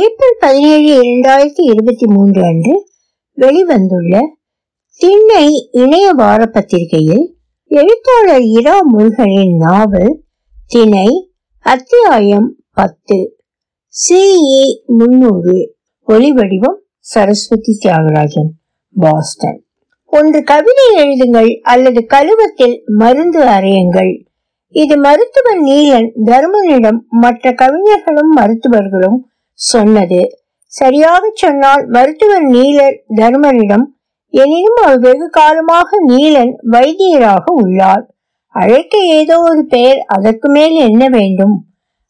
April பதினேழு இரண்டாயிரத்தி இருபத்தி மூன்று அன்று வெளிவந்துள்ள திண்ணை இணைய வார பத்திரிகையில் எழுத்தாளர் இரா முருகனின் நாவல் திணை அத்தியாயம் பத்து. சிஇ முன்னூறு ஒலிவடிவம் சரஸ்வதி தியாகராஜன் பாஸ்டன். ஒன்று கவிதை எழுதுங்கள் அல்லது கழுவத்தில் மருந்து அறையுங்கள் இது மருத்துவ நீலன் தர்மனிடம் மற்ற கவிஞர்களும் மருத்துவர்களும் சொன்னது. சரியாக சொன்னால் மருத்துவர் நீலர் தர்மனிடம் எனினும் அவர் வெகு காலமாக நீலன் வைத்தியராக உள்ளார். அழைக்க ஏதோ ஒரு பெயர் அதற்கு மேல் என்ன வேண்டும்?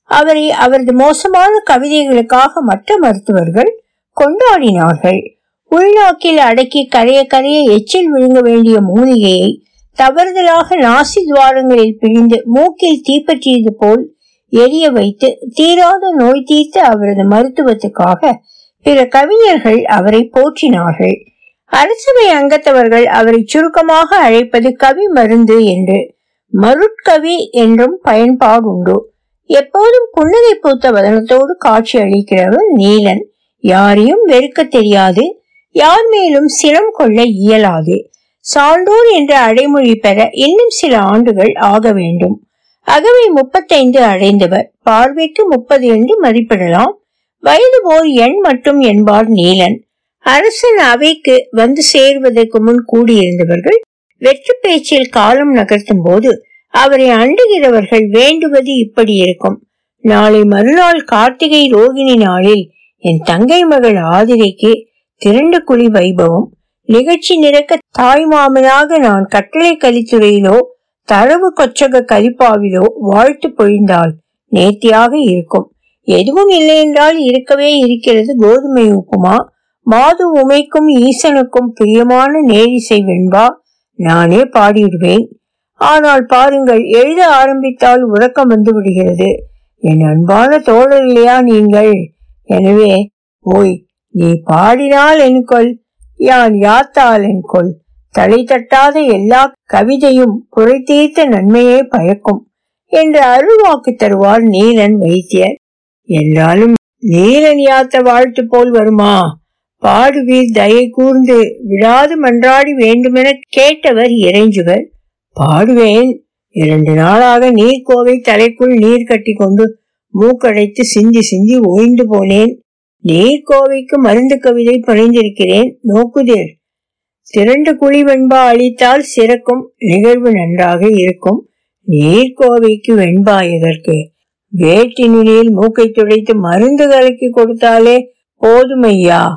அவரை அவரது மோசமான கவிதைகளுக்காக மற்ற மருத்துவர்கள் கொண்டாடினார்கள். உள்நாக்கில் அடக்கி கரைய கரைய எச்சில் விழுங்க வேண்டிய மூலிகையை தவறுதலாக நாசி துவாரங்களில் பிழிந்து மூக்கில் தீப்பற்றியது போல் எரிய வைத்து தீராத நோய் தீர்த்து அவரது மருத்துவத்துக்காக பிற கவிஞர்கள் அவரை போற்றினார்கள். அரசவை அங்கத்தவர்கள் அவரை சுருக்கமாக அழைப்பது கவி மருந்து என்று மருட்கவி என்றும் பயன்பாடுண்டு. எப்போதும் புன்னகை பூத்த வதனத்தோடு காட்சி அளிக்கிறவர் நீலன். யாரையும் வெறுக்க தெரியாது. யார் மேலும் சினம் கொள்ள இயலாது. சான்றோர் என்ற அடைமொழி பெற இன்னும் சில ஆண்டுகள் ஆக வேண்டும். அகவை முப்பத்தைந்து அடைந்தவர். பார்வைக்கு முப்பது என்று மதிப்பிடலாம். வயது ஓர் எண் மட்டும் என்பார் நீலன். அரசன் அவைக்கு வந்து சேருவதற்கு முன் கூடியிருந்தவர்கள் வெற்றி பேச்சில் காலம் நகர்த்தும் போது அவரை அண்டுகிறவர்கள் வேண்டுவது இப்படி இருக்கும். நாளை மறுநாள் கார்த்திகை ரோகிணி நாளில் என் தங்கை மகள் ஆதிரைக்கு திரண்டு குழி வைபவம். நிகழ்ச்சி நிறக்க தாய் மாமனாக நான் கட்டளை கலித்துறையிலோ தரவு கொச்சக கரிப்பாவிலோ வாழ்த்து பொழிந்தால் நேர்த்தியாக இருக்கும். எதுவும் இல்லை என்றால் இருக்கவே இருக்கிறது கோதுமை உப்புமா. மாது உமைக்கும் ஈசனுக்கும் பிரியமான நேரிசை வெண்பா. நானே பாடிவிடுவேன். ஆனால் பாருங்கள் எழுத ஆரம்பித்தால் உறக்கம் வந்து விடுகிறது என் அன்பான தோழர் இல்லையா நீங்கள்? எனவே ஓய் நீ பாடினால் என்கொள் யான் யாத்தால் என்கொள் தலை தட்டாத எல்லா கவிதையும் புரை தீர்த்த நன்மையே பயக்கும் என்று அருள்வாக்கு தருவார் நீலன் வைத்தியர். என்றாலும் நீலன் யாத்த வாழ்த்து போல் வருமா? பாடுவீர் தயை கூர்ந்து விடாது மன்றாடி வேண்டுமென கேட்டவர் இறைஞ்சுவர். பாடுவேன் இரண்டு நாளாக நீர்க்கோவை தலைக்குள் நீர் கட்டி கொண்டு மூக்கடைத்து சிந்தி சிந்தி ஓய்ந்து போனேன். நீர்க்கோவைக்கு மருந்து கவிதை பணிந்திருக்கிறேன் நோக்குதேர் திரண்டு குழி வெண்பா அளித்தால் சிறக்கும் நிகழ்வு நன்றாக இருக்கும். நீர்க்கோவைக்கு வெண்பா எதற்கு? வேட்டி நிலையில் மூக்கை துடைத்து மருந்து கலக்கி கொடுத்தாலே போதுமையா?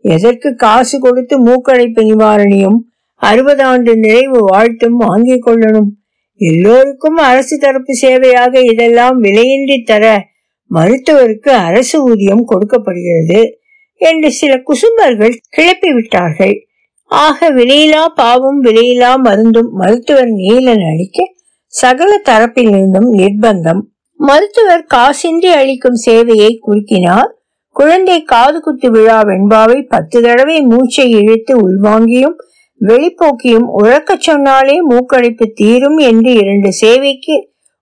எதற்கு காசு கொடுத்து மூக்கடைப்பு நிவாரணியும்? அறுபது ஆண்டு நிறைவு வாழ்த்தும் வாங்கிக் கொள்ளணும். எல்லோருக்கும் அரசு தரப்பு சேவையாக இதெல்லாம் விலையின்றி தர மருத்துவருக்கு அரசு ஊதியம் கொடுக்கப்படுகிறது என்று சில குசும்பர்கள் கிளப்பி விட்டார்கள் ஆக விலையிலா பாவம் விலையிலா மருந்தும் மருத்துவர் நீலன் அளிக்க சகல தரப்பிலிருந்தும் நிர்பந்தம். மருத்துவர் காசின்றி அளிக்கும் சேவையை குறுக்கினார். குழந்தை காது குத்து விழா வெண்பாவை பத்து தடவை மூச்சை இழுத்து உள்வாங்கியும் வெளிப்போக்கியும் உழக்கச் சொன்னாலே மூக்கடைப்பு தீரும் என்று இரண்டு சேவைக்கு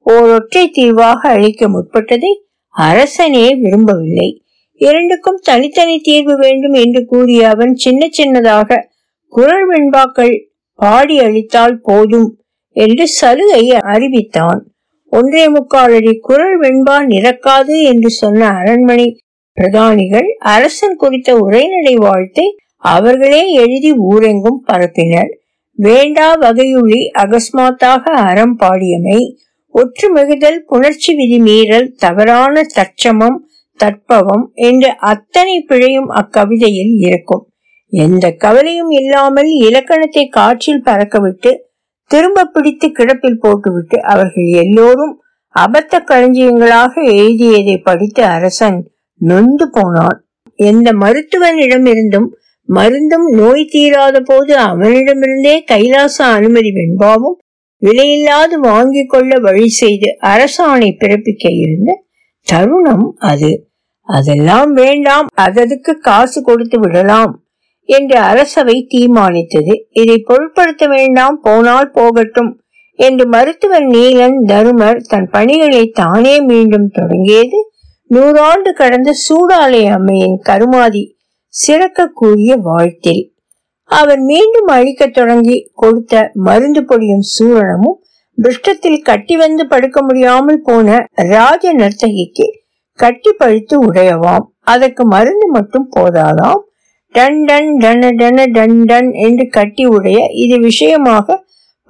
ஓரொற்றை தீர்வாக அளிக்க முற்பட்டதை அரசனே விரும்பவில்லை. இரண்டுக்கும் தனித்தனி தீர்வு வேண்டும் என்று கூறிய அவன் சின்ன சின்னதாக குரல் வெண்பாக்கள் பாடி அளித்தால் போதும் என்று சலுகை அறிவித்தான். ஒன்றே முக்கால் அடி குரல் வெண்பா நிறக்காது என்று சொன்ன அரண்மனை பிரதானிகள் அரசன் குறித்த உரைநடை வாழ்த்தை அவர்களே எழுதி ஊரெங்கும் பரப்பினர். வேண்டா வகையுள்ளி அகஸ்மாத்தாக அறம் பாடியமை. ஒற்று மிகுதல் புணர்ச்சி விதி மீறல் தவறான தற்சமம் தட்பவம் என்று அத்தனை பிழையும் அக்கவிதையில் இருக்கும். எந்த கவலையும் இல்லாமல் இலக்கணத்தை காற்றில் பறக்கவிட்டு திரும்ப பிடித்து கிடப்பில் போட்டுவிட்டு அவர்கள் எல்லோரும் அபத்த களஞ்சியங்களாக எழுதியதை படித்து அரசன் நொந்து போனான். எந்த மருத்துவனிடமிருந்தும் மருந்தும் நோய் தீராத போது அவனிடமிருந்தே கைலாச அனுமதி வெண்பாவும் விலையில்லாது வாங்கி கொள்ள வழி செய்து அரசாணை பிறப்பிக்க இருந்த தருணம் அது. அதெல்லாம் வேண்டாம் அததுக்கு காசு கொடுத்து விடலாம். என்று அரசவை தீர்மானித்தது. இதை பொருட்படுத்த வேண்டாம் போனால் போகட்டும் என்று மருத்துவர் நீலன் தருமர் தன் பணிகளை தானே மீண்டும் தொடங்கியது. நூறாண்டு கடந்த சூடாலை அம்மையின் கருமாதி சிறக்கக்கூடிய வாழ்த்தில். அவர் மீண்டும் அழிக்கத் தொடங்கி கொடுத்த மருந்து பொடியும் சூரணமும் பிருஷ்டத்தில் கட்டி வந்து படுக்க முடியாமல் போன ராஜ நர்த்தகிக்கு கட்டி பழுத்து உடையவாம். அதற்கு மருந்து மட்டும் போதாதாம். டன் டன் டன டன டன் டன் என்று கட்டி உடைய இது விஷயமாக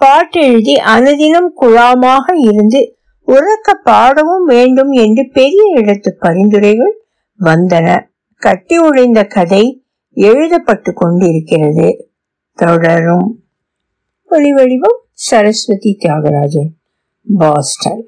பாட்டெழுதி அனுதினம் குழாமாக இருந்து உறக்க பாடவும் வேண்டும் என்று பெரிய இடத்து பரிந்துரைகள் வந்தன. கட்டி உடைந்த கதை எழுதப்பட்டு கொண்டிருக்கிறது. தொடரும். ஒளிவடிவம் சரஸ்வதி தியாகராஜன் பாஸ்டன்.